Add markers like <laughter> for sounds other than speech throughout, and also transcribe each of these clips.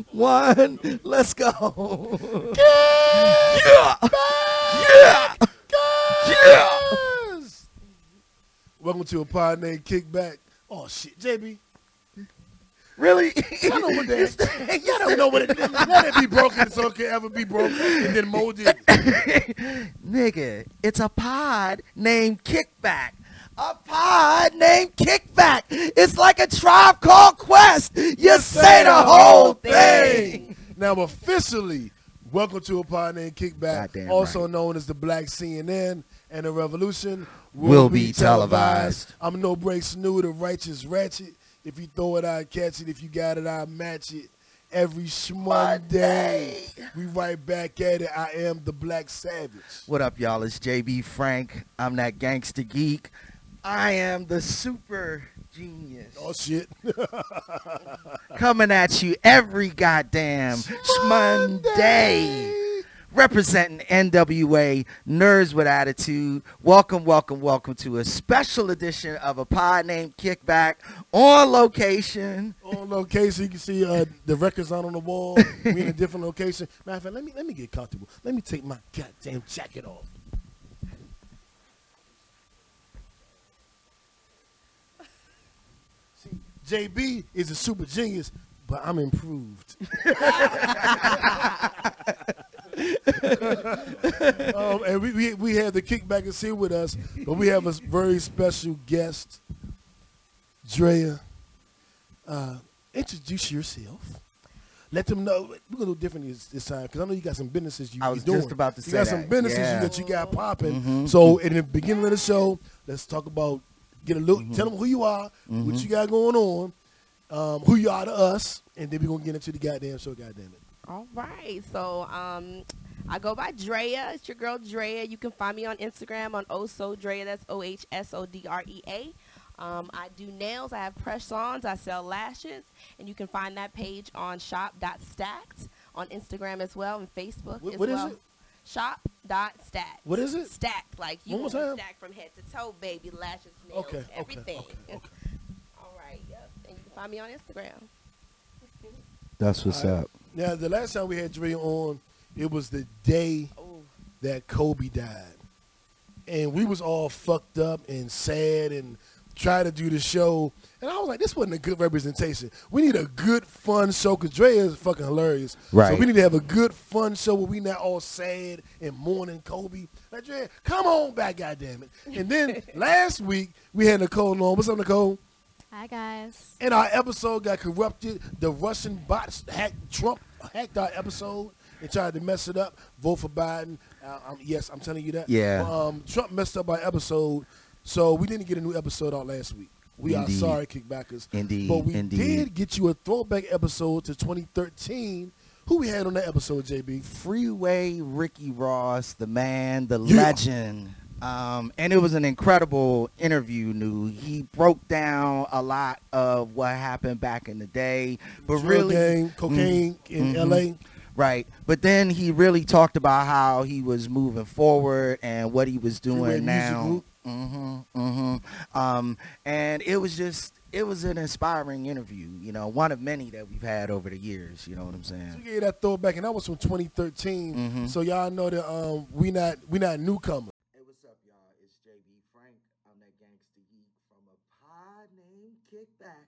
one, let's go. Yeah! Yeah! Yeah! Welcome to a pod named Kickback. Oh shit, JB. Really? I know what that is. I don't know what it is. Let it be broken so it can ever be broken and then molded. <laughs> Nigga, it's a pod named Kickback. A pod named Kickback. It's like a tribe called Quest. You say the whole thing. Now officially, welcome to a pod named Kickback, also right. known as the Black CNN and the Revolution Will be televised. I'm no break snoo, the righteous ratchet. If you throw it, I catch it. If you got it, I match it. Every Monday, we right back at it. I am the Black Savage. What up, y'all? It's JB Frank. I'm that gangster geek. I am the super genius. Oh shit. <laughs> Coming at you every goddamn Monday. Representing NWA Nerds with Attitude. Welcome, welcome, welcome to a special edition of a pod named Kickback on location. on location. You can see uh, the records on on the wall. We in a <laughs> different location. Matter of fact, let me let me get comfortable. Let me take my goddamn jacket off. JB is a super genius, but I'm improved. <laughs> um, and we, we we have the kickback and see with us, but we have a very special guest, Drea. Uh, introduce yourself. Let them know we're gonna do different this, this time because I know you got some businesses you I you was doing. just about to you say got some businesses yeah. that you got popping. Mhm. So in the beginning of the show, let's talk about get a look. Mm-hmm. Tell them who you are, what you got going on, um, who you are to us, and then we're gonna get into the goddamn show. Goddamn it. All right. So um, I go by Drea. It's your girl Drea. You can find me on Instagram on Oso Drea. That's O H S O D R E A. Um, I do nails. I have press-ons. I sell lashes, and you can find that page on shop.stacked on Instagram as well and Facebook What- as what is well. it? Shop.stacked. What is it? Stack like you One more want time. stacked from head to toe, baby. Lashes, nails, Okay, okay, everything. okay, okay. <laughs> All right. Yep. And you can find me on Instagram. That's what's All right. up. Now the last time we had Dre on, it was the day Oh. that Kobe died, and we was all fucked up and sad and tried to do the show. And I was like, this wasn't a good representation. We need a good, fun show because Dre is fucking hilarious. Right. So Right. we need to have a good, fun show where we not all sad and mourning Kobe. Like, Dre, come on back, goddammit. And then <laughs> last week, we had Nicole on. What's up, Nicole? Hi guys. And our episode got corrupted. The Russian bots hacked Trump hacked our episode and tried to mess it up. Vote for Biden. Uh, um, yes, I'm telling you that. Yeah. Um, Trump messed up our episode, so we didn't get a new episode out last week. We Indeed. are sorry, kickbackers. Indeed, But we indeed. did get you a throwback episode to 2013. Who we had on that episode, JB? Freeway Ricky Ross, the man, the Yeah. legend. Um, and it was an incredible interview, New. He broke down a lot of what happened back in the day. But Drill really gang, cocaine in Mhm. L.A. Right. But then he really talked about how he was moving forward and what he was doing Music now. Mm-hmm. Mm-hmm. Um, and it was just it was an inspiring interview, you know, one of many that we've had over the years, you know what I'm So we saying? gave that throwback, and that was from 2013. Mhm. So y'all know that um, we not we not newcomers. Hey, what's up, y'all? It's JB Frank. I'm that gangster geek from a pod named Kickback.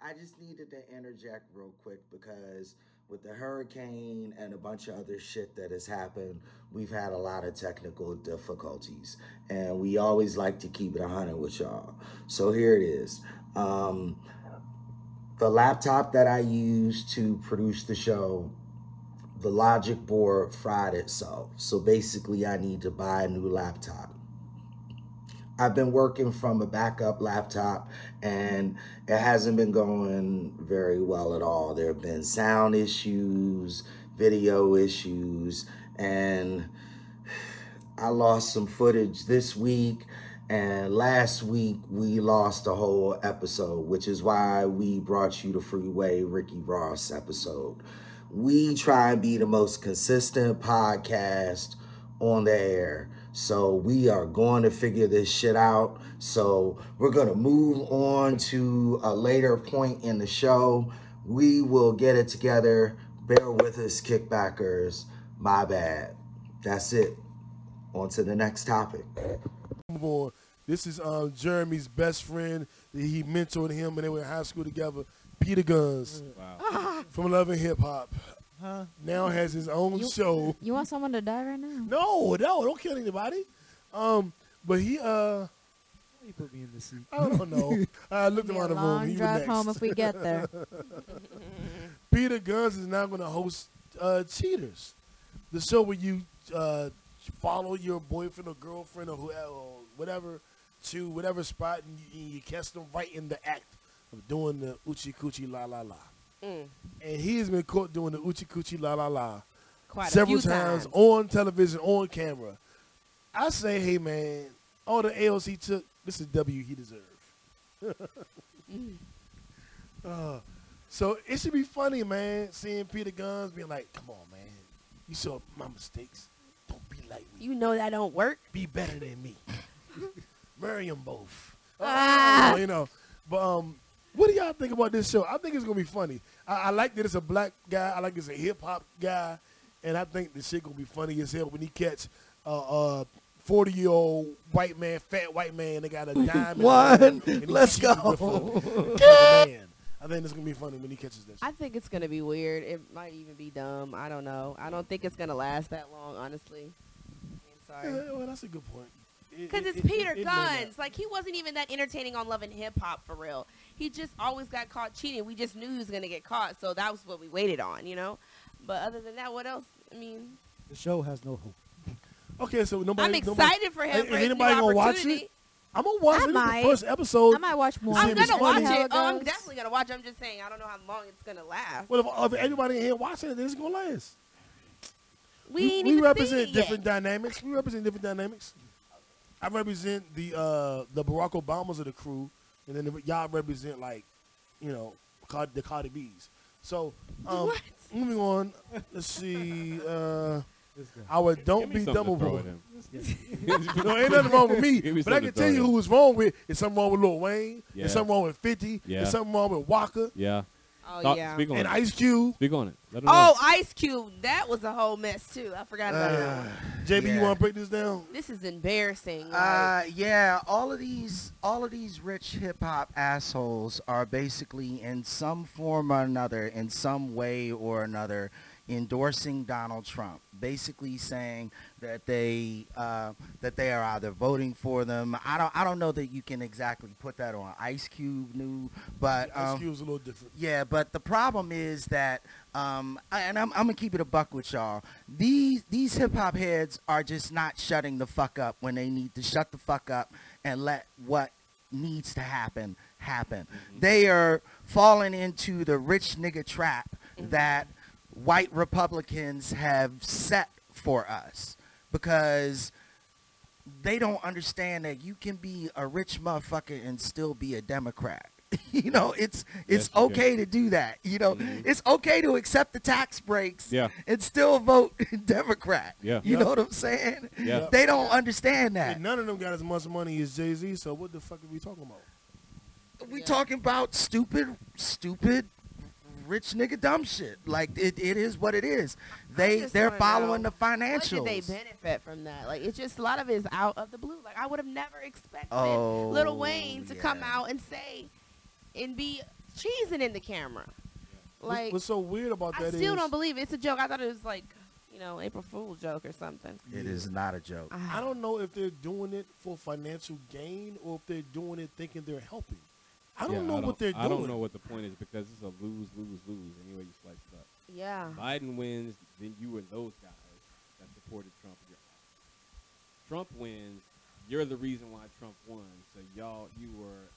I just needed to interject real quick because with the hurricane and a bunch of other shit that has happened, we've had a lot of technical difficulties. And we always like to keep it 100 with y'all. So here it is. Um, the laptop that I use to produce the show the logic board fried itself. So basically, I need to buy a new laptop. I've been working from a backup laptop and it hasn't been going very well at all. There have been sound issues, video issues, and I lost some footage this week. And last week we lost a whole episode, which is why we brought you the Freeway Ricky Ross episode. We try and be the most consistent podcast on the air. So we are going to figure this shit out. So we're going to move on to a later point in the show We will get it together. Bear with us, kickbackers. My bad. That's it. On to the next topic. This is um, Jeremy's best friend. He mentored him when they were in high school together. Peter Gunz Wow. from Love and Hip Hop. Huh? Now has his own You- show. You want someone to die right now? No, no, don't kill anybody. Um, but he uh, Why you put me in the seat? I don't know. <laughs> I looked Be around a the room. long He was drive next. home if we get there. <laughs> <laughs> Peter Gunz is now going to host uh, Cheaters, the show where you uh, follow your boyfriend or girlfriend or whoever, or whatever, to whatever spot and you, and you catch them right in the act of doing the uchi coochie la la la. Mm, And he has been caught doing the uchi coochie la la la quite a several few times, on television, on camera. I say, hey man, all the L's he took, this is W he deserved. <laughs> Uh, so it should be funny, man, seeing Peter Gunz being like, "Come on, man, you saw my mistakes. Don't be like me. You know that don't work. Be better than me. <laughs> Marry them both." Ah. Oh, you know. But um, what do y'all think about this show? I think it's gonna be funny. I, I like that it's a black guy. I like it's a hip hop guy, and I think the shit gonna be funny as hell when he catch a uh, forty year old white man, fat white man. They got a <laughs> diamond. One. <laughs> Let's go. with a- with a man. I think it's gonna be funny when he catches this. I think it's gonna be weird. It might even be dumb. I don't know. I don't think it's gonna last that long, honestly. I'm sorry. Yeah, well, that's a good point. Because it- it's it- Peter it may not. Guns. Like he wasn't even that entertaining on Love and Hip Hop for real. He just always got caught cheating. We just knew he was gonna get caught, so that was what we waited on, you know. But other than that, what else? I mean, The show has no hope. <laughs> Okay, so nobody. I'm nobody- excited for him. Is for his anybody gonna watch it? I'm gonna watch I it. It's might. the first episode. I might watch more. I'm gonna watch How it. Oh, I'm definitely gonna watch. it. I'm just saying, I don't know how long it's gonna last. Well, if, if everybody in here watching it, then it's gonna last. We, we, we represent different yet. dynamics. We represent different dynamics. I represent the uh, the Barack Obamas of the crew, and then the, y'all represent like, you know, Card- the Cardi B's. So, um, What? moving on. Let's see. Uh, This our don't be something to dumb throw boy. at him. <laughs> no, ain't nothing wrong with me. Give me But I something can to tell throw you at who was wrong with. Is something wrong with Lil Wayne. Yeah. There's something wrong with 50. Yeah. There's something wrong with Walker Yeah. Oh Talk- yeah. Speak on and it. Ice Cube. Speak on it. Let him Oh, know. Ice Cube. That was a whole mess too. I forgot about that. Uh, one. JB, you want to break this down? This is embarrassing. like- Uh, yeah, all of these, all of these rich hip hop assholes are basically in some form or another, in some way or another, endorsing Donald Trump. Basically saying that they uh, that they are either voting for them. I don't I don't know that you can exactly put that on Ice Cube new, but Ice um, Cube's a little different. yeah, but the problem is that, um, and I'm, I'm gonna keep it a buck with y'all. These these hip hop heads are just not shutting the fuck up when they need to shut the fuck up and let what needs to happen happen. They are falling into the rich nigga trap that white Republicans have set for us because they don't understand that you can be a rich motherfucker and still be a Democrat. <laughs> you know, it's it's Yes, you can. okay to do that. You know, Mhm. it's okay to accept the tax breaks Yeah. and still vote <laughs> Democrat. Yeah. You Yep. know what I'm saying? Yeah. They don't understand that. And none of them got as much money as Jay Z. So what the fuck are we talking about? we Yeah. talking about stupid, stupid, rich nigga dumb shit. Like it, it is what it is. They they're following know, the What financials. did they benefit from that? Like it's just a lot of it is out of the blue. Like I would have never expected Oh, Lil Wayne to come out and say and be cheesing in the camera. Like what's so weird about that? I still is- don't believe it. it's a joke. I thought it was like you know April Fool's joke or something. It is not a joke. Ah. I don't know if they're doing it for financial gain or if they're doing it thinking they're helping. I don't Yeah, know what they're doing. I don't know what the point is because it's a lose, lose, lose. Anyway, you slice it up. Yeah. Biden wins, then you and those guys that supported Trump, you're out. Trump wins, you're the reason why Trump won. So y'all, you were,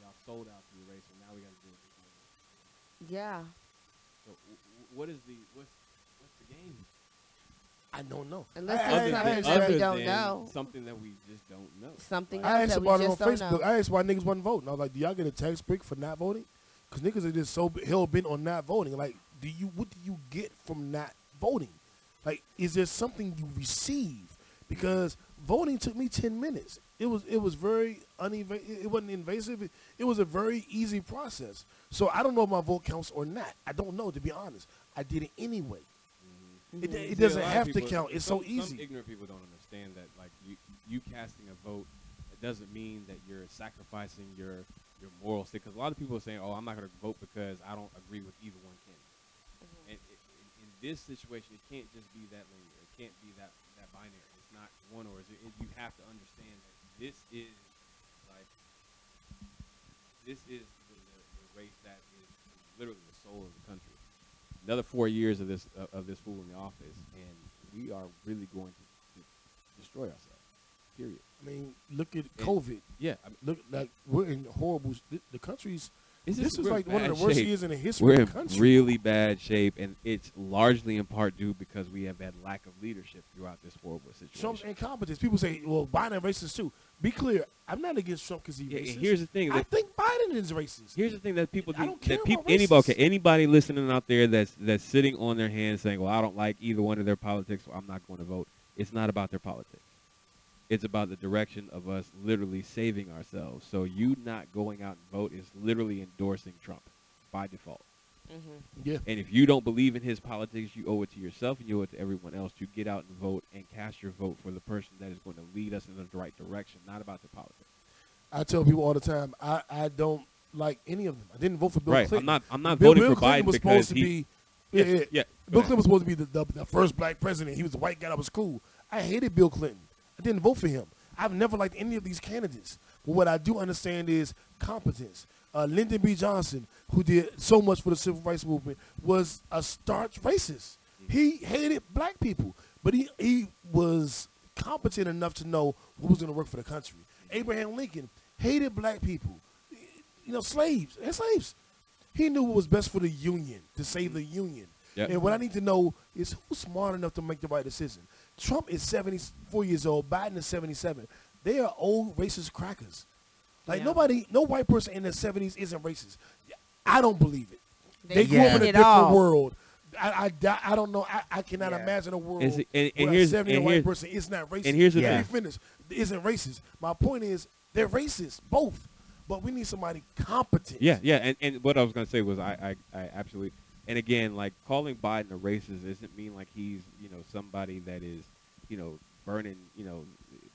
y'all sold out to the race, and now we got to do it. this. Yeah. So w- w- what is the what's what's the game? I don't know. Unless I- it's I- I something asked that that- we don't know. something that we just don't know. Something Like, I asked about it on Facebook. know. I asked why niggas wasn't voting. I was like, "Do y'all get a tax break for not voting?" Because niggas are just so hell bent on not voting. Like, do you what do you get from not voting? Like, is there something you receive? Because voting took me ten minutes. It it was it was very uninvasive. It wasn't invasive. It, it was a very easy process. So I don't know if my vote counts or not. I don't know to be honest. I did it anyway. It, it a doesn't lot of have to count. It's some, so easy. Some ignorant people don't understand that, like you, you casting a vote, it doesn't mean that you're sacrificing your your moral stick. Because a lot of people are saying, "Oh, I'm not going to vote because I don't agree with either one candidate." Mm-hmm. And it, in, in this situation, it can't just be that linear. It can't be that that binary. It's not one or is it, you have to understand that this is like this is the, the, the race that is literally the soul of the country. Another four years of this uh, of this fool in the office, and we are really going to, to destroy ourselves. Period. I mean, look at And- COVID. Yeah, I mean, Look, like we're in horrible. The, the country's. This just- is we're like one of the worst shape. years in the history We're of in the country. really bad shape, and it's largely in part due because we have had lack of leadership throughout this horrible situation. Trump's incompetence. People say, "Well, Biden racist too." Be clear. I'm not against Trump because he's Yeah, racist. here's the thing, I think Biden is racist. Here's the thing that people I do. don't care that people, about anybody, okay, anybody listening out there that's that's sitting on their hands saying, "Well, I don't like either one of their politics, so I'm not going to vote." It's not about their politics. It's about the direction of us literally saving ourselves. So you not going out and vote is literally endorsing Trump by default. Mm-hmm. Yeah. And if you don't believe in his politics, you owe it to yourself and you owe it to everyone else to get out and vote and cast your vote for the person that is going to lead us in the right direction, not about the politics. I tell people all the time, I, I don't like any of them. I didn't vote for Bill right. Clinton. I'm not. I'm not Bill, voting Bill for Clinton Biden was because supposed to he. be. Yeah, yeah. yeah. Bill Clinton was supposed to be the, the, the first black president. He was the white guy that was cool. I hated Bill Clinton. I didn't vote for him. I've never liked any of these candidates. But what I do understand is competence. Uh, Lyndon B. Johnson, who did so much for the civil rights movement, was a starch racist. He hated black people, but he, he was competent enough to know what was going to work for the country. Abraham Lincoln hated black people, you know, slaves and slaves. He knew what was best for the union to save the union. Yep. And what I need to know is who's smart enough to make the right decision. Trump is 74 years old. Biden is 77. They are old racist crackers. Like Yeah. nobody, no white person in their 70s isn't racist. I don't believe it. They, They grew up in a it different all. world. I, I, I don't know. I, I cannot Yeah. imagine a world And see- and- and where here's- a 70 and white person is not racist. and here's the Let me thing. Isn't racist. My point is they're racist, both. But we need somebody competent. Yeah, yeah, and, and what I was gonna say was I, I, I absolutely, and again, like calling Biden a racist doesn't mean like he's you know somebody that is, you know, burning you know,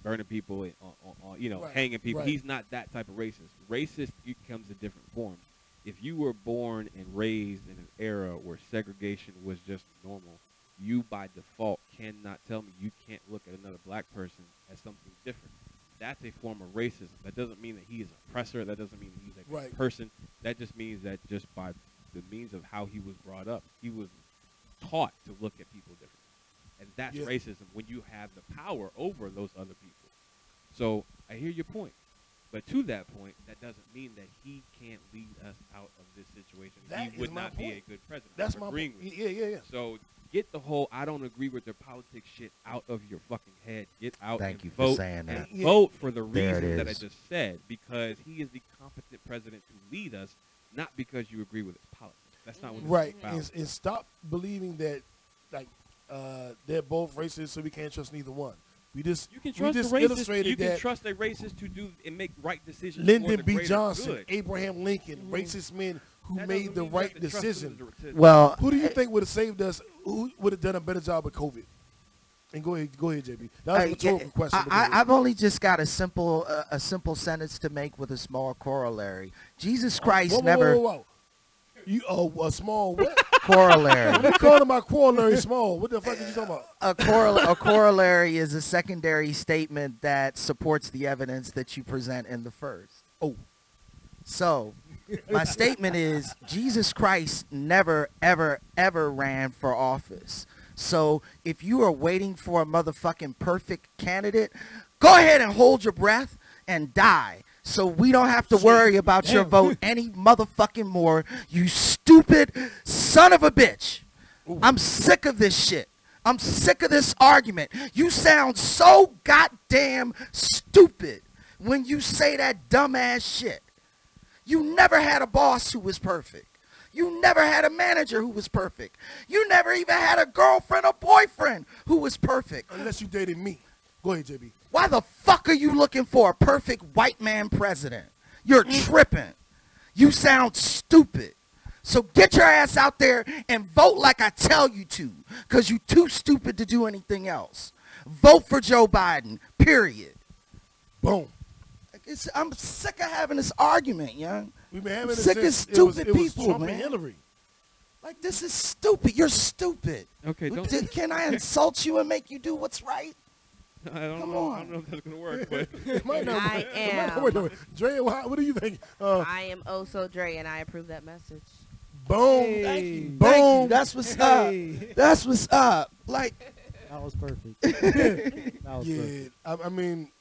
burning people, on, you know, Right, hanging people. right. He's not that type of racist. Racist it comes in different forms. If you were born and raised in an era where segregation was just normal, you by default cannot tell me you can't look at another black person as something different. That's a form of racism. That doesn't mean that he is an oppressor. That doesn't mean that he's a Right. person. That just means that just by the means of how he was brought up, he was taught to look at people differently. And that's Yeah. racism when you have the power over those other people. So I hear your point. But to that point, that doesn't mean that he can't lead us out of this situation. That he would my not be a good president. That's I'm my agreeing point. with. Yeah, yeah, yeah. So get the whole I don't agree with their politics shit out of your fucking head. Get out Thank and you for vote saying and that. Yeah. vote for the There it reasons that I just said because he is the competent president to lead us, not because you agree with his politics. That's not what this Right. is about. And, and stop believing that, like, uh, they're both racist, so we can't trust neither one. We just You can we trust just a racist. illustrated You can that trust a racist to do and make right decisions. Lyndon B. Johnson, good. Abraham Lincoln, racist men who That made the mean you have right to trust them decision. to- to- Well, Who do you think would have saved us? Who would have done a better job with COVID? And go ahead, go ahead, JB. That was Uh, a rhetorical yeah, question. I, but go ahead. I, I've only just got a simple uh, a simple sentence to make with a small corollary. Jesus Christ whoa, whoa, never Whoa, whoa, whoa. You oh a small what? corollary. <laughs> you calling my corollary small? What the fuck are you talking about? a, correl- a corollary is a secondary statement that supports the evidence that you present in the first. Oh, So, my statement is Jesus Christ never, ever, ever ran for office. So, if you are waiting for a motherfucking perfect candidate, go ahead and hold your breath and die. So we don't have to worry about your vote any motherfucking more, you stupid son of a bitch. I'm sick of this shit. I'm sick of this argument. You sound so goddamn stupid when you say that dumbass shit. You never had a boss who was perfect. You never had a manager who was perfect. You never even had a girlfriend or boyfriend who was perfect. unless you dated me. Go ahead, JB. Why the fuck are you looking for a perfect white man president? You're mm. tripping. You sound stupid. So get your ass out there and vote like I tell you to, because you too stupid to do anything else. Vote for Joe Biden, period. Boom. It's, I'm sick of having this argument, young. We've been having it Sick of since it was, stupid it was people, Trump man. and Hillary. Like, this is stupid. You're stupid. Okay, don't. Did- <laughs> Can I insult you and make you do what's right? I don't Come know. I don't know if that's gonna work, <laughs> but It might not I work. It might not am. work that. Dre, what, what do you think? Uh, I am also so Dre, and I approve that message. boom. Hey. Thank you. Boom. Thank you. That's what's up. That's what's up. Like, That was perfect. <laughs> that was Yeah, perfect. I, I mean,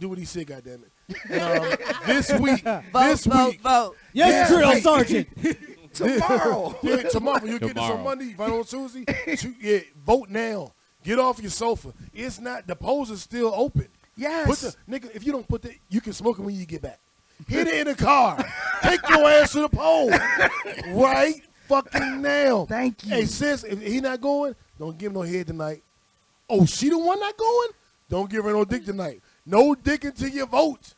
do what he said, goddammit. And, um, this week, <laughs> Vote, this vote, week, vote. Yes, drill right. sergeant. <laughs> tomorrow. <laughs> yeah, tomorrow you get this on Tomorrow. Monday, find on Tuesday. shoot, yeah, vote now. Get off your sofa. It's not the polls are still open. yes. Put the nigga. If you don't put that, you can smoke it when you get back. Hit it in the car. Take your ass to the poll. Right fucking now. Thank you. Hey, sis, if he not going, don't give him no head tonight. Oh, she the one not going? Don't give her no dick tonight. No digging until your vote.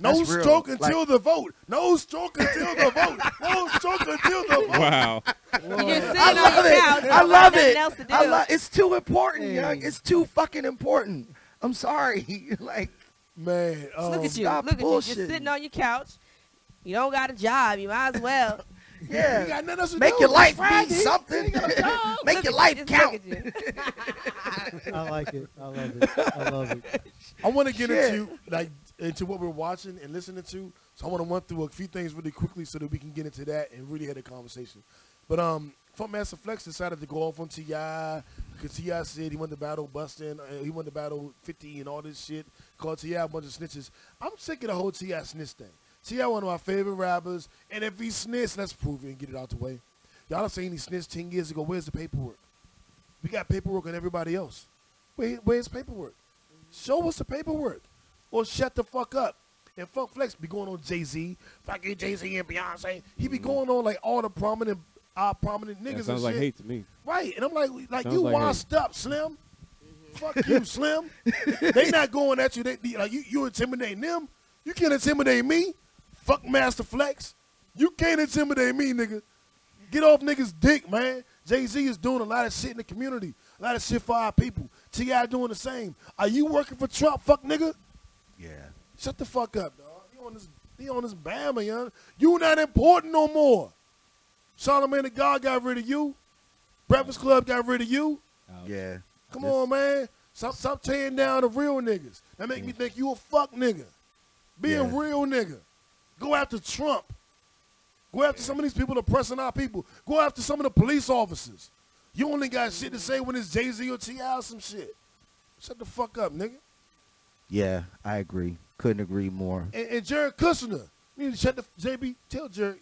No That's real. stroke until Like- the vote. No stroke until the vote. No stroke until the vote. wow. You're I love your it. I love it. To. I love. It's too important, Hey. young. It's too fucking important. I'm sorry. <laughs> like, Man, um, Look at you. stop Look at you. bullshitting. You're sitting on your couch. You don't got a job. You might as well. <laughs> you yeah. got nothing else to Make do. your life be something. <laughs> Make Look your life you. Count. You. I like it. I love it. I love it. I want to get Shit. into like into what we're watching and listening to. So I want to run through a few things really quickly so that we can get into that and really have a conversation. But um, Funkmaster Flex decided to go off on T.I. because T.I. said he won the battle busting, uh, he won the battle 50 and all this shit. Called T.I. a bunch of snitches. I'm sick of the whole T.I. snitch thing. T.I. one of my favorite rappers, and if he snitch, let's prove it and get it out the way. Y'all are saying he snitched 10 years ago. Where's the paperwork? We got paperwork on everybody else. Where, where's paperwork? Show us the paperwork, or shut the fuck up. And Funk Flex be going on Jay Z, fucking Jay Z and Beyonce. He be going on like all the prominent, uh, prominent niggas That and sounds like shit. hate to me. Right, and I'm like, like Sounds you like hate. washed up, Slim. Fuck you, <laughs> Slim. they not going at you. They like you, you intimidating them. You can't intimidate me. Fuck Master Flex. You can't intimidate me, nigga. Get off niggas' dick, man. Jay Z is doing a lot of shit in the community, lot of shit for our people. T.I. doing the same. Are you working for Trump, fuck nigga? Yeah. Shut the fuck up, dog. You on this, you on this Bama, young. You not important no more. Charlamagne the God got rid of you. Breakfast Club got rid of you. Ouch. Yeah. Come This- on, man. Stop, stop tearing down the real niggas. That make me think you a fuck nigga. Be a real nigga. Go after Trump. Go after some of these people oppressing our people. Go after some of the police officers. You only got shit to say when it's Jay Z or T.I. or some shit. Shut the fuck up, nigga. Yeah, I agree. Couldn't agree more. And, and Jared Kushner. You need to shut the JB. Tell Jared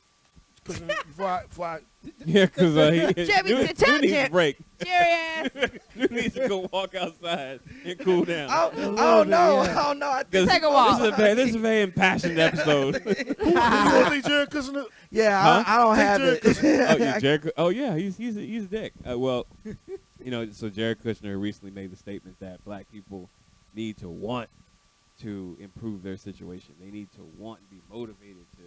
Kushner before I, before I <laughs> Yeah, because uh, he, Jimmy, you, tell you need Jim. a break. Jerry <laughs> ass. you need to go walk outside and cool down. I, I love don't know. yeah. I don't know. I think, 'Cause Take a walk. This is a very, this is a very impassioned episode. Who, <laughs> you think Jared Kushner? yeah, Huh? I, I don't Think have Jared it. oh, yeah, Jared. Oh, yeah, he's he's a, he's a dick. Uh, well, you know, so Jared Kushner recently made the statement that black people need to want to improve their situation. They need to want and be motivated to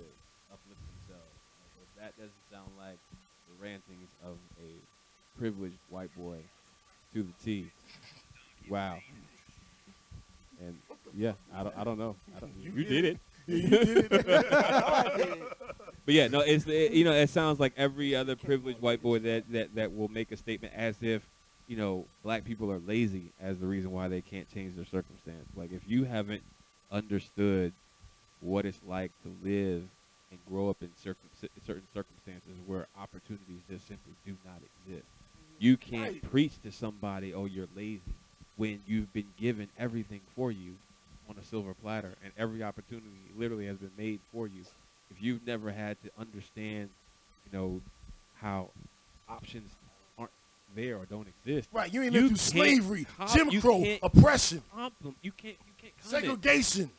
uplift themselves. Uh, if that doesn't sound like the rantings of a privileged white boy to the T. Wow. And yeah, I don't, I don't know. I don't, you, did it. Yeah, you <laughs> <laughs> did it. But yeah, no, it's it, you know it sounds like every other privileged white boy that, that that will make a statement as if you know black people are lazy as the reason why they can't change their circumstance. Like if you haven't understood what it's like to live and grow up in circum- certain circumstances where opportunities just simply do not exist, you can't Right. preach to somebody, "Oh, you're lazy," when you've been given everything for you on a silver platter, and every opportunity literally has been made for you. If you've never had to understand, you know, how options aren't there or don't exist, Right, you ain't lived through slavery, com- Jim Crow, oppression, you can't, you can't comment. segregation,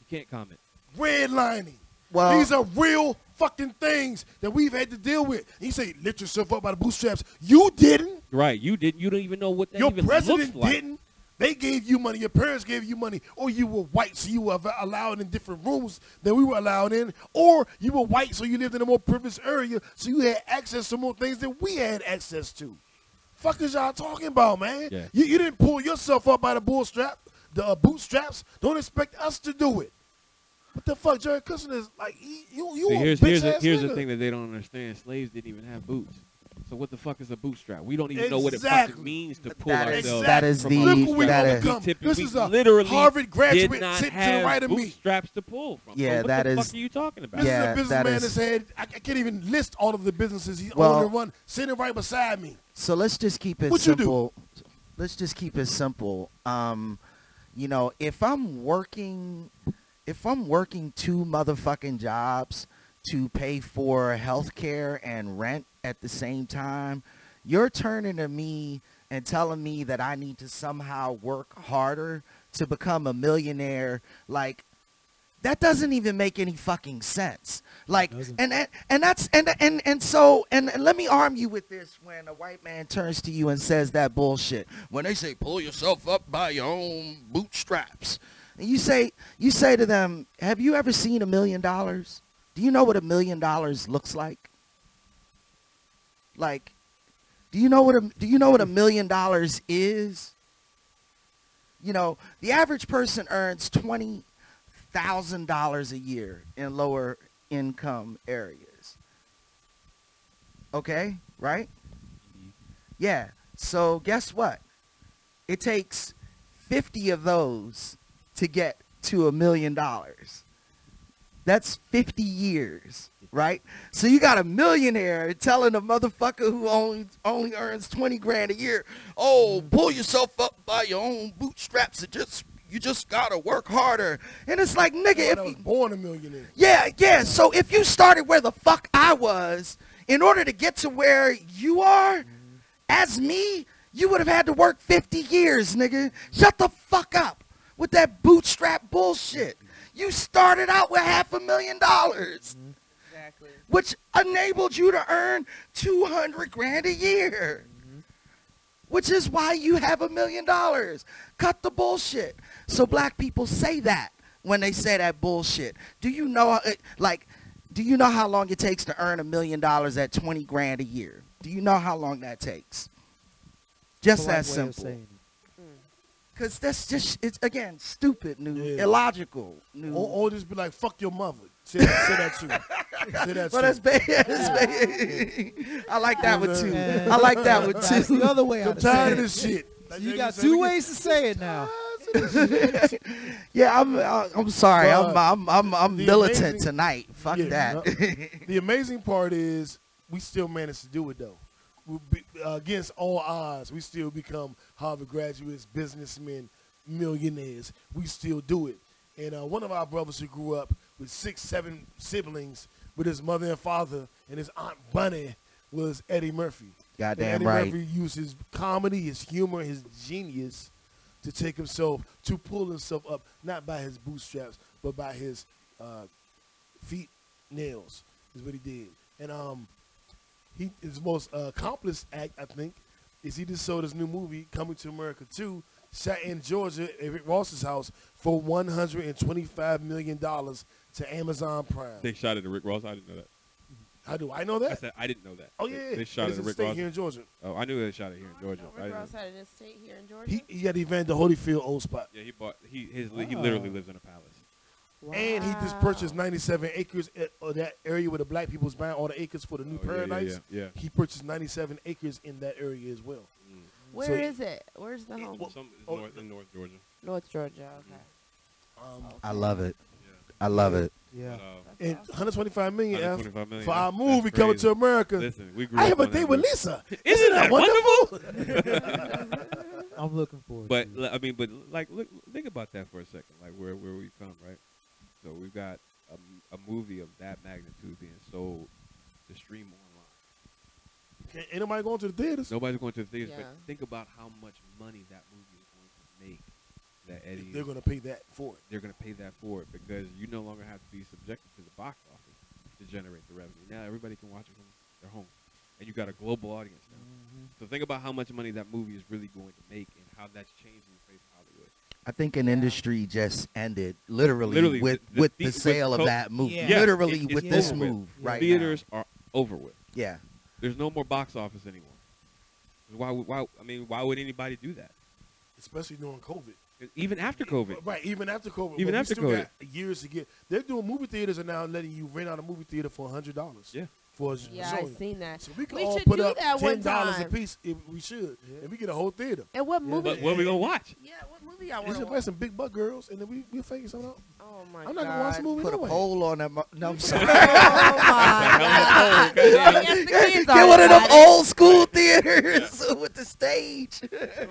You can't comment. redlining. Well- These are real fucking things that we've had to deal with. And you say, lift yourself up by the bootstraps. You didn't. Right? You didn't. You don't even know what that Your even president looks like. didn't. They gave you money. Your parents gave you money, or you were white, so you were allowed in different rooms than we were allowed in, or you were white, so you lived in a more privileged area, so you had access to more things than we had access to. Fuck is y'all talking about, man? Yeah. You, you didn't pull yourself up by the bootstrap, the uh, bootstraps. Don't expect us to do it. What the fuck, Jared Kushner is like? he- You, you See, a here's here's, the, bitch-ass here's the thing that they don't understand. Slaves didn't even have boots. So what the fuck is a bootstrap? We don't even know what it fucking means to pull That is- ourselves. that is from the- a Look we that gonna is- become. Tip- This we is a literally Harvard graduate did not sitting to the right of me. bootstraps to pull from. Yeah, so what that the is- fuck are you talking about? This Yeah, is a businessman is- that said, I, I can't even list all of the businesses he Well- owned and run, sitting right beside me. So let's just keep it What you do? simple. Let's just keep it simple. Um, you know, if I'm working, if I'm working two motherfucking jobs to pay for health care and rent at the same time, you're turning to me and telling me that I need to somehow work harder to become a millionaire. Like, that doesn't even make any fucking sense. Like, and, and and that's and and and so and, and let me arm you with this: when a white man turns to you and says that bullshit, when they say pull yourself up by your own bootstraps, and you say you say to them, "Have you ever seen a million dollars? Do you know what a million dollars looks like? Like, do you know what a do you know what a million dollars is? You know, the average person earns twenty thousand dollars a year in lower income areas. Okay, right? Yeah. So guess what? It takes fifty of those to get to a million dollars. That's 50 years, right? So you got a millionaire telling a motherfucker who only only earns 20 grand a year, "Oh, mm-hmm. pull yourself up by your own bootstraps and just you just got to work harder." And it's like, "Nigga, I if was you, born a millionaire. yeah, yeah. So if you started where the fuck I was, in order to get to where you are, mm-hmm. as me, you would have had to work 50 years, nigga. Shut the fuck up with that bootstrap bullshit. You started out with half a million dollars, mm-hmm. Exactly. which enabled you to earn 200 grand a year. Mm-hmm. Which is why you have a million dollars. Cut the bullshit. So black people say that when they say that bullshit. Do you know, how like, do you know how long it takes to earn a million dollars at 20 grand a year? Do you know how long that takes? Just Polite that simple. Saying it. Because that's just, it's again, stupid, new, Yeah. illogical, new. Or, or just be like, fuck your mother. Say that, say that too. Say that <laughs> But too. that's bad. That's bad. <laughs> I like that one too. Yeah. I like that one <laughs> That's too. the other way I'm out tired of it. this shit. So you got two ways to say it now. Yeah, I'm. I'm sorry. I'm. I'm. I'm, I'm militant amazing- tonight. Fuck Yeah, that. The amazing part is we still managed to do it though. Uh, against all odds, we still become Harvard graduates, businessmen, millionaires. We still do it. And uh, one of our brothers who grew up with six, seven siblings, with his mother and father, and his aunt Bunny was Eddie Murphy. Goddamn Eddie right. Murphy used his comedy, his humor, his genius to take himself, to pull himself up, not by his bootstraps, but by his uh, feet nails is what he did. And um, he his most uh, accomplished act, I think, is he just sold his new movie, Coming to America 2, shot in Georgia at Rick Ross's house for $125 million to Amazon Prime. They shot it at Rick Ross. I didn't know that. How do I know that? I that? said I didn't know that. Oh, yeah. They shot it at a Rick state Ross. here in Georgia. Oh, I knew they shot it here in Georgia. I Rick Ross had an estate here in Georgia. He, he got Evander Holyfield old spot. yeah, he bought. He his he literally lives in a palace. And he just purchased 97 acres at uh, that area where the black people's buying all the acres for the new Oh, yeah, yeah, paradise. Yeah, yeah. He purchased 97 acres in that area as well. Where so- is it? Where's the home? well, Some oh, north in North Georgia. North Georgia. Okay. Um, I love it. Yeah. I love it. Yeah. Uh, and 125 million, 125 million for our That's- movie coming to America. Listen, we grew I up have a on date that with movie. Lisa. <laughs> Isn't that wonderful? <laughs> I'm looking forward But to it. l- I mean, but like, look, think about that for a second. Like, where where we come, right? So we've got a movie of that magnitude being sold to stream online. Can't, ain't nobody going to the theaters. Nobody's going to the theaters, Yeah. but think about how much money that movie is going to make. That Eddie, They're going to pay that for it. they're going to pay that for it because you no longer have to be subjected to the box office to generate the revenue. Now everybody can watch it from their home, and you've got a global audience now. Mm-hmm. So think about how much money that movie is really going to make and how that's changing the face of I think an industry just ended literally, Literally, with the- the with the- the with sale of that movie. Yeah. Yeah, Literally it- with this over with. move right Theaters are over with. Yeah. There's no more box office anymore. Why? Why? I mean, why would anybody do that? especially during COVID. Even after COVID. Right, even after COVID. Even after still COVID. got years to get. They're doing movie theaters are now letting you rent out a movie theater for hundred dollars. Yeah. For a Yeah, showing. I seen that. So we can We all should put do up that one ten dollars a piece if we should, and we get a whole theater. And what movie? But what are we gonna watch? Yeah, what movie I Let's want to invest watch? some big butt girls, and then we we'll figure something out. Oh my I'm god. not gonna watch the movie. Put a no way. poll on that. mo- <laughs> No, I'm <laughs> sorry. Oh my god. Yes, the kids Get one of them old school theaters <laughs> with the stage.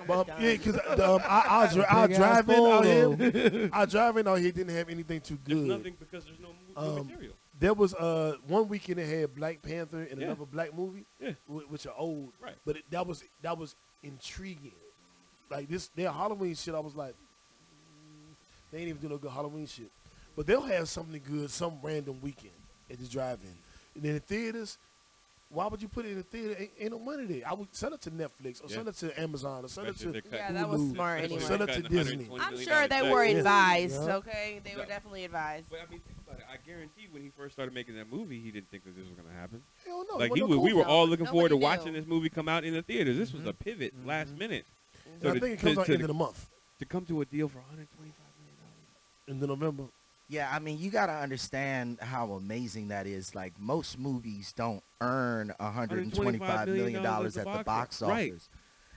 But yeah, because um, I, I, dri- I Big drive in out photo. here. I drive in out here didn't have anything too There's good. nothing because there's no, mo- no Um, material. There was uh one weekend it had Black Panther and Yeah. another black movie, Yeah. wh- which are old. Right. But it, that was that was intriguing. Like this, their Halloween shit. I was like, mm, they ain't even do no good Halloween shit. But they'll have something good some random weekend at the drive-in. And in the theaters, why would you put it in the theater? Ain't, ain't no money there. I would sell it to Netflix or Yeah. sell it to Amazon or sell it to. if they're Yeah, cutting- that was smart especially anyway. Sell it to Disney. I'm sure they were advised. Yeah. Okay, they were definitely advised. But I mean, think about it. I guarantee when he first started making that movie, he didn't think that this was going to happen. Hell no. like it he, wasn't we were COVID. all looking forward to Nobody watching this movie come out in the theaters. This was mm-hmm. a pivot mm-hmm. last minute. And So I think it to- comes out to end of the month, To come to a deal for 125 million dollars. in the November. Yeah, I mean, you got to understand how amazing that is. Like, most movies don't earn $125 million at the box office. Right.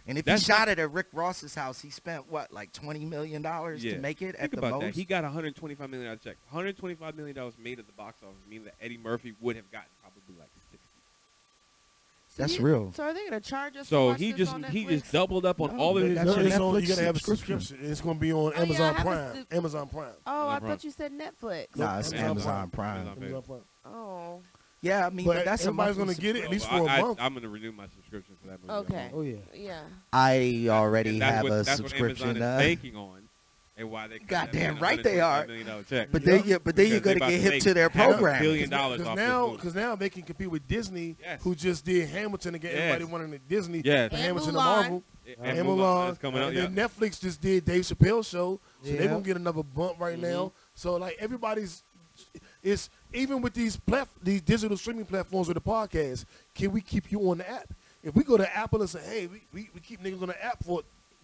And if That's he shot it at Rick Ross's house, he spent, what, like $20 million Yeah. to make it Think at the about most? that. He got a 125 million dollar check. 125 million dollars made at the box office means that Eddie Murphy would have gotten probably like 60. So That's you- real. So are they gonna charge us? to So watch he this just on he just doubled up on No, all of they his. got No, it's on- you gotta have a subscription. subscription. It's gonna be on yeah, I Amazon have a Prime. sub- Amazon Prime. Oh, I Amazon thought you said Netflix. Nah, it's Amazon Amazon Prime. Prime. Amazon Amazon Prime. Oh, Yeah, I mean, But but, that's somebody's gonna get it at least for I, a month. I, am going to renew my subscription for that movie. Okay. Oh yeah. yeah. I already that's have what, a that's subscription. What Amazon uh, is banking on, and why they cut that Goddamn right they are. $125 million check. but Yeah. then you, but then you're gonna get to hip to their program. billion dollars Because off now, because now they can compete with Disney, Yes. who just did Hamilton again. Yes. Everybody wanted a Disney, Yes. And Hamilton Mulan. and Marvel, and and Mulan Mulan. is coming out. and Yeah. Netflix just did Dave Chappelle show, so Yeah. they're gonna get another bump right Mhm. now. So like everybody's, it's even with these plat these digital streaming platforms with the podcast. Can we keep you on the app? If we go to Apple and say, hey, we, we, we keep niggas on the app for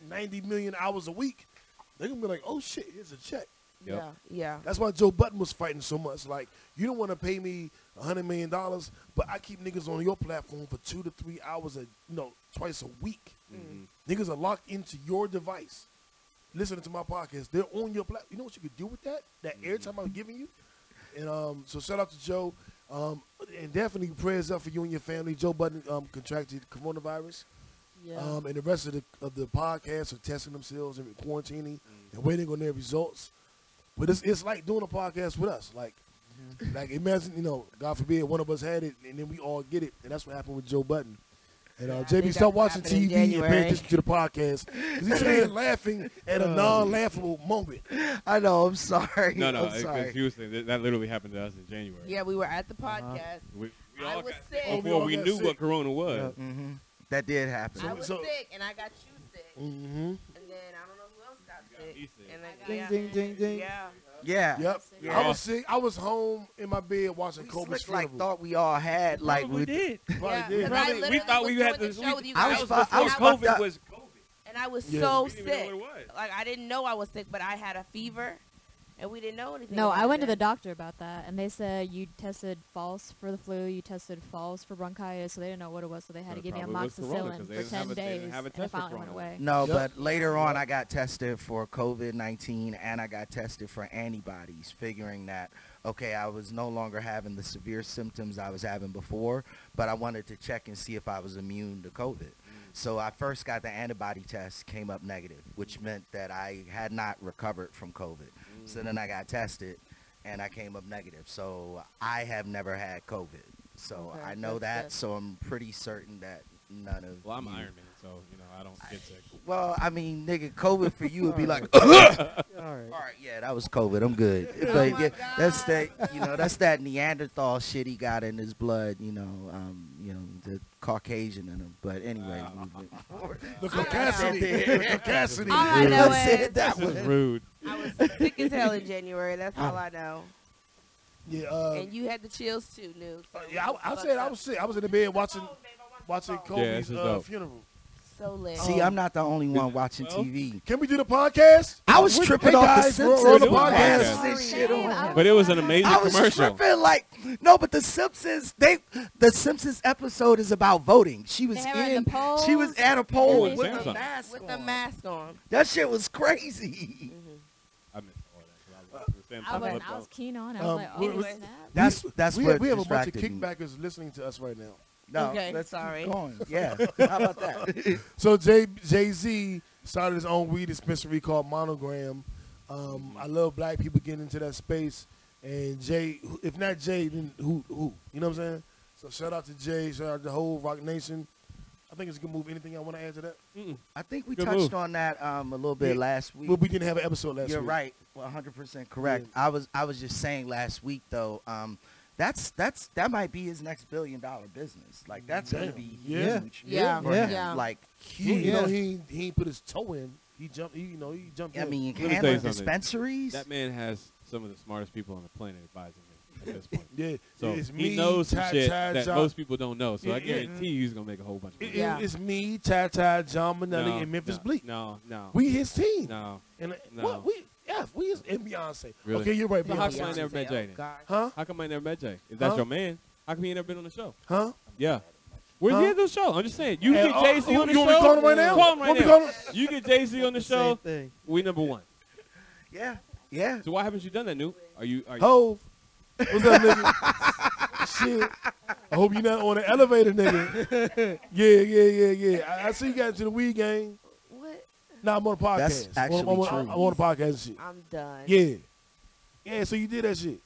90 million hours a week, they're gonna be like, oh shit, here's a check. Yep. Yeah. Yeah. That's why Joe Budden was fighting so much. Like, you don't want to pay me a hundred million dollars, but I keep niggas on your platform for two to three hours a you know twice a week. Mhm. Niggas are locked into your device, listening to my podcast. They're on your platform. You know what you could do with that? That airtime I'm giving you. And um, so shout out to Joe. Um, and definitely prayers up for you and your family. Joe Budden um, contracted coronavirus. Yeah. Um, and the rest of the of the podcast are testing themselves and quarantining and waiting on their results. But it's it's like doing a podcast with us. Like like imagine you know, God forbid one of us had it and then we all get it, and that's what happened with Joe Budden. And uh, I JB, stop watching TV and pay attention to the podcast because he's here <laughs> laughing at a non-laughable moment. I know. I'm sorry. No, no, I'm sorry. because he was saying that, that literally happened to us in January. yeah, we were at the Uh-huh. podcast. We, we I was got sick. Oh, we before we knew sick. what Corona was. hmm That did happen. I was so- sick, and I got you sick, Mm-hmm. and then I don't know who else got got sick. me sick. And then, Ding, yeah. ding, ding, ding. Yeah. yeah. Yep. Yeah. I was sick. I was home in my bed watching We Kobe slick like thought we all had like Probably we did. <laughs> Probably Yeah, did. 'cause I Probably- we thought we had doing this. the show with you I was that was fu- I was COVID was COVID. and I was Yeah. so We didn't even sick. it was. Like I didn't know I was sick, but I had a fever, and we didn't know anything. No, about I went to the doctor about that, and they said you tested false for the flu, you tested false for bronchitis, so they didn't know what it was, so they had So to give me probably was corona, 'cause amoxicillin for 10 a- days, have a and it finally went away. No, Yep. but later on, I got tested for COVID 19 and I got tested for antibodies, figuring that, okay, I was no longer having the severe symptoms I was having before, but I wanted to check and see if I was immune to COVID. Mm. So I first got the antibody test, came up negative, which meant that I had not recovered from COVID. So then I got tested and I came up negative. So I have never had COVID. So Okay, I know that. good. So I'm pretty certain that none of. Well, I'm you. Iron Man, so you know I don't get sick. Well, I mean, nigga, COVID for you would be like, <laughs> All right. all right, yeah, that was COVID. I'm good. <laughs> Oh but my yeah, God. that's that. You know, that's that Neanderthal shit he got in his blood. You know, um, you know, the Caucasian in him. But anyway, we- <laughs> The caucasity. the caucasity. All I know I is that This was is rude. I was sick as hell in January. That's all I know. Yeah, uh, and you had the chills too, New. uh, yeah. I, I said I was sick. I was in the bed watching watching Oh, Yeah, Kobe's uh, funeral. So lit. See, I'm not the only one watching Well, TV. Can we do the podcast? I was We- tripping hey off the guys, we're- we're on the Simpsons. podcast. watching this shit on. But it was an amazing I was commercial. tripping like no, but the Simpsons they the Simpsons episode is about voting. She was They in at she was at a poll Yeah, with a mask with on. the mask on. That shit was crazy. I missed all that. 'cause I was I was, flip I was phone. keen on. it. I Um, was like, we- oh, we- snap. That's that's we what have, we have a bunch of distracted me. kickbackers listening to us right now. No, Okay, let's sorry. keep going. <laughs> Yeah, how about that? <laughs> So Jay Jay Z started his own weed dispensary called Monogram. Um, I love black people getting into that space. And Jay, if not Jay, then who? Who? You know what I'm saying? So shout out to Jay. Shout out to the whole Roc Nation. I think it's a good move. Anything I want to add to that? Mm-mm. I think we Good touched move. on that um, a little bit Yeah. last week. Well, we didn't have an episode last week. You're right. 100% correct. I was I was just saying last week though. Um, that's that's that might be his next billion dollar business. Like that's gonna be Yeah. huge. Yeah. Yeah. Yeah. Like He, you huge. know, he he put his toe in. He jumped. He, you know, he jumped. I in. mean, Let me tell handling dispensaries. That man has some of the smartest people on the planet advising him at this point. <laughs> yeah. So it's he me, knows some Ty- shit Ty that John- most people don't know. So Yeah, I guarantee you he's gonna make a whole bunch of It- money. it- Yeah. It's me, Ty Ty, John Manelli, No, and Memphis no, Bleak. No, no, We his team. no. And uh, No. what we? Yeah, we is and Beyonce. Really? Okay, you're right. So how Beyonce. come I never met Jay? then? Huh? How come I never met Jay? If that's Huh? your man, how come he ain't never been on the show? Huh? Yeah. Where's Huh? he at the show? I'm just saying. You Hey, get uh, Jay Z you- on the you show. want me to call him right now? Call him Want right me to now. call him? You get Jay Z on the Same show. thing. We number one. <laughs> yeah, yeah. So why haven't you done that, New? Are you? Are you Hove. What's up, nigga? <laughs> Shit. I hope you're not on the elevator, nigga. <laughs> Yeah, yeah, yeah, yeah. I, I see you got into the weed game. What? Nah, I'm on a podcast. That's I'm on- actually I'm, on, true. I'm on a podcast and shit. I'm done. Yeah. Yeah, so you did that shit.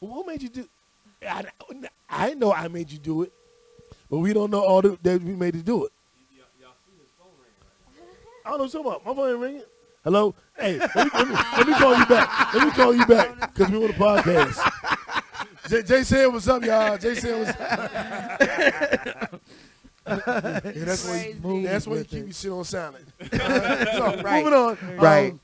Well, what made you do I, I know I made you do it. But we don't know all the, that we made you do it. I don't know what you're about. My phone ain't ringing. Hello? Hey, let me, let me, let me call you back. Let me call you back because we on the podcast. Jay, Jay said what's up, y'all. Jay said what's up. <laughs> yeah, <laughs> that's why you, Crazy. that's why you with keep it. your shit on silent. <laughs> so, Right. moving on. Right. Um,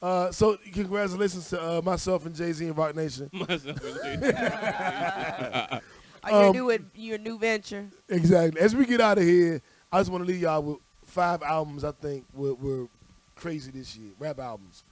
uh, so congratulations to uh, myself and Jay Z and Roc Nation. <laughs> myself and Jay? Are you Um, new with your new venture? Exactly. As we get out of here, I just want to leave y'all with five albums I think were, were crazy this year, rap albums.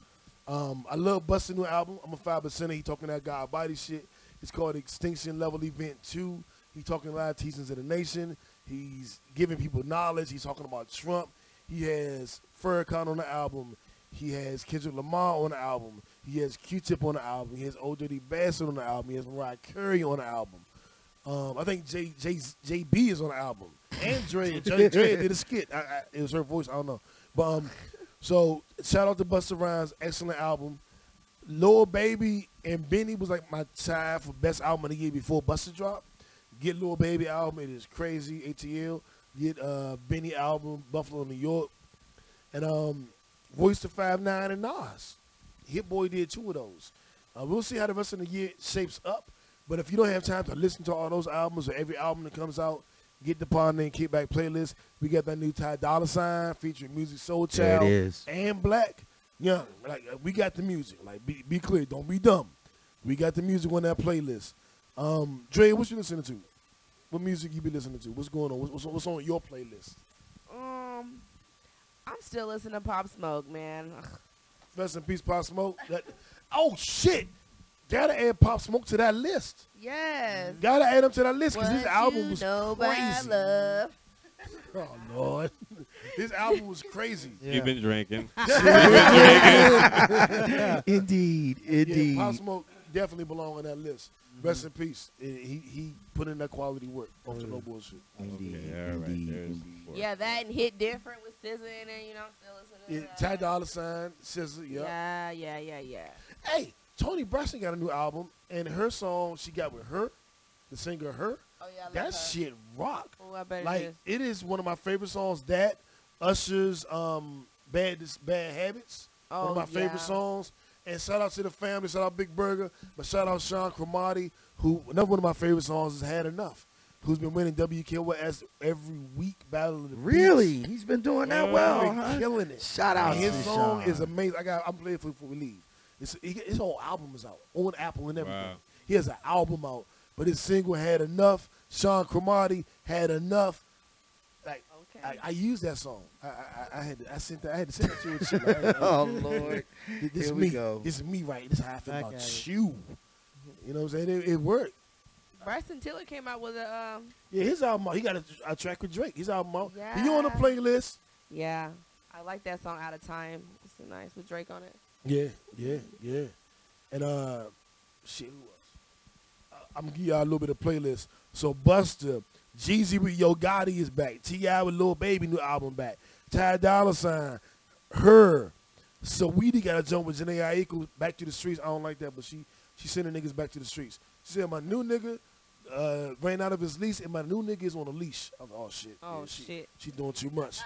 Um, I love Busta new album. I'm a five percenter. He talking that God body shit. It's called Extinction Level Event Two. He talking live teachings of the nation. He's giving people knowledge. He's talking about Trump. He has Farrakhan on the album. He has Kendrick Lamar on the album. He has Q-Tip on the album. He has O.J.D. Bassett on the album. He has Mariah Carey on the album. Um, I think J, J, JB is on the album. And Dre, <laughs> Dre, Dre did a skit. I, I, it was her voice. I don't know. But um, so shout out to Busta Rhymes, excellent album. Lil Baby and Benny was like my tie for best album of the year before Busta drop. Get Lil Baby album, it is crazy. ATL. Get uh Benny album, Buffalo, New York, and um, Voice to Five Nine and Nas. Hit Boy did two of those. Uh, we'll see how the rest of the year shapes up. But if you don't have time to listen to all those albums or every album that comes out, get the Pond and Kickback playlist. We got that new Ty Dolla Sign featuring Musiq Soulchild is. and Black. Young. Like uh, we got the music. Like be, be clear, don't be dumb. We got the music on that playlist. Um, Dre, what you listening to? What music you be listening to? What's going on? What's, what's, what's on your playlist? Um, I'm still listening to Pop Smoke, man. Ugh. Rest in peace, Pop Smoke. That, oh shit! Gotta add Pop Smoke to that list. Yes. Gotta add him to that list because What his album you was know about crazy. love. <laughs> Oh lord, this album was crazy. You've been drinking. <laughs> <laughs> Indeed, Yeah, indeed. Pop Smoke definitely belong on that list. Rest in peace. Eh, He he put in that quality work. Off to no bullshit. Indeed, Okay, all right, indeed, there's indeed. Yeah, that and hit different with SZA and then, you know, I'm still listening Yeah, to Ty. Dolla Sign, SZA, yeah. Yeah, yeah, yeah, yeah. Hey, Toni Braxton got a new album, and her song she got with her, the singer H.E.R., Oh Oh yeah, I love That her. shit rock. Oh, I bet it Like is. it is one of my favorite songs. That Usher's um bad Dis- bad habits. one Oh, of my favorite songs. And shout out to the family. Shout out Big Burger. But shout out Sean Cromartie, who another one of my favorite songs is Had Enough. Who's been winning WKW as every week battle of the Beats. Really? He's been doing that mm-hmm. well, Been huh? killing it. Shout out And his to song Sean. is amazing. I got. I'm playing for before we leave. It's, he- his whole album is out on Apple and everything. Wow. He has an album out, but his single had enough. Sean Cromartie had enough. Like Okay. I, I used that song. I, I, I had to, I sent that, I had to send <laughs> it to a chick. Like, Oh Lord. This, this Here me. we go. This is me right. This is how I feel I about got it. you. You know what I'm saying? It, it worked. Bryson Tiller came out with a um. Yeah, his album. He got a, a track with Drake. His album out. You on the playlist. Yeah, I like that song. Out of time. It's nice with Drake on it. Yeah, yeah, yeah. And uh, shit, who else? Uh, I'm gonna give y'all a little bit of playlist. So Busta, Jeezy with Yo Gotti is back. T.I. with Lil Baby new album back. Ty Dolla Sign, her. Saweetie got to jump with Jhené Aiko back to the streets. I don't like that, but she she sending niggas back to the streets. She said my new nigga uh, ran out of his lease, and my new nigga is on a leash. I'm oh shit. Oh, Yeah, she, shit. She doing too much.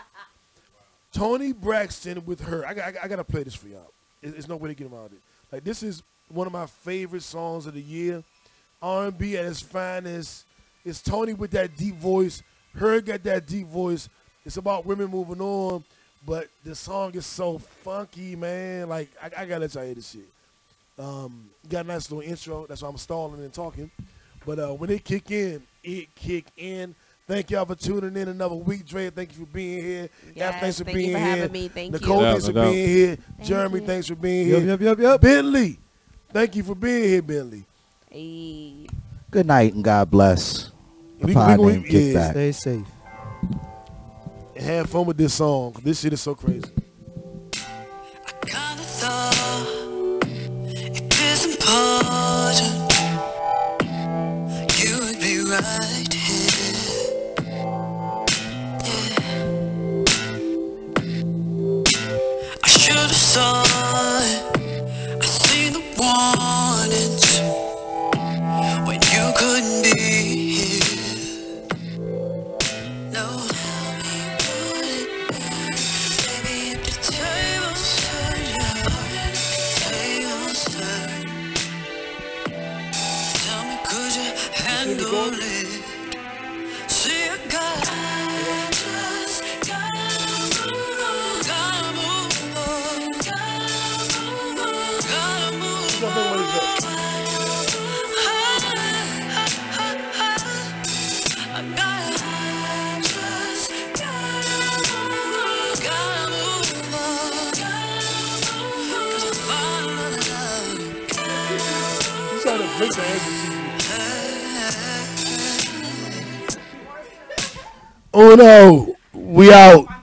Toni Braxton with her. I, got- I, I gotta play this for y'all. It- There's no way to get around it. Like this is one of my favorite songs of the year. R&B at its finest. It's Toni with that deep voice. Her got that deep voice. It's about women moving on, but the song is so funky, man. Like I, I gotta let y'all hear this shit. Um, got a nice little intro. That's why I'm stalling and talking. But uh, when it kick in, it kick in. Thank y'all for tuning in another week, Dre. Thank you for being here. Yes, F, thanks for thank you for here. having me. Thank Nicole, you. Yeah, thanks no for doubt. being here. Thank Jeremy, you. thanks for being here. Yep, here. yep, yep, yep. Bentley, thank you for being here, Bentley. Hey. Good night and God bless. The We- pod we gonna- named yeah. Stay safe. And have fun with this song. This shit is so crazy. Kinda Oh no, we out.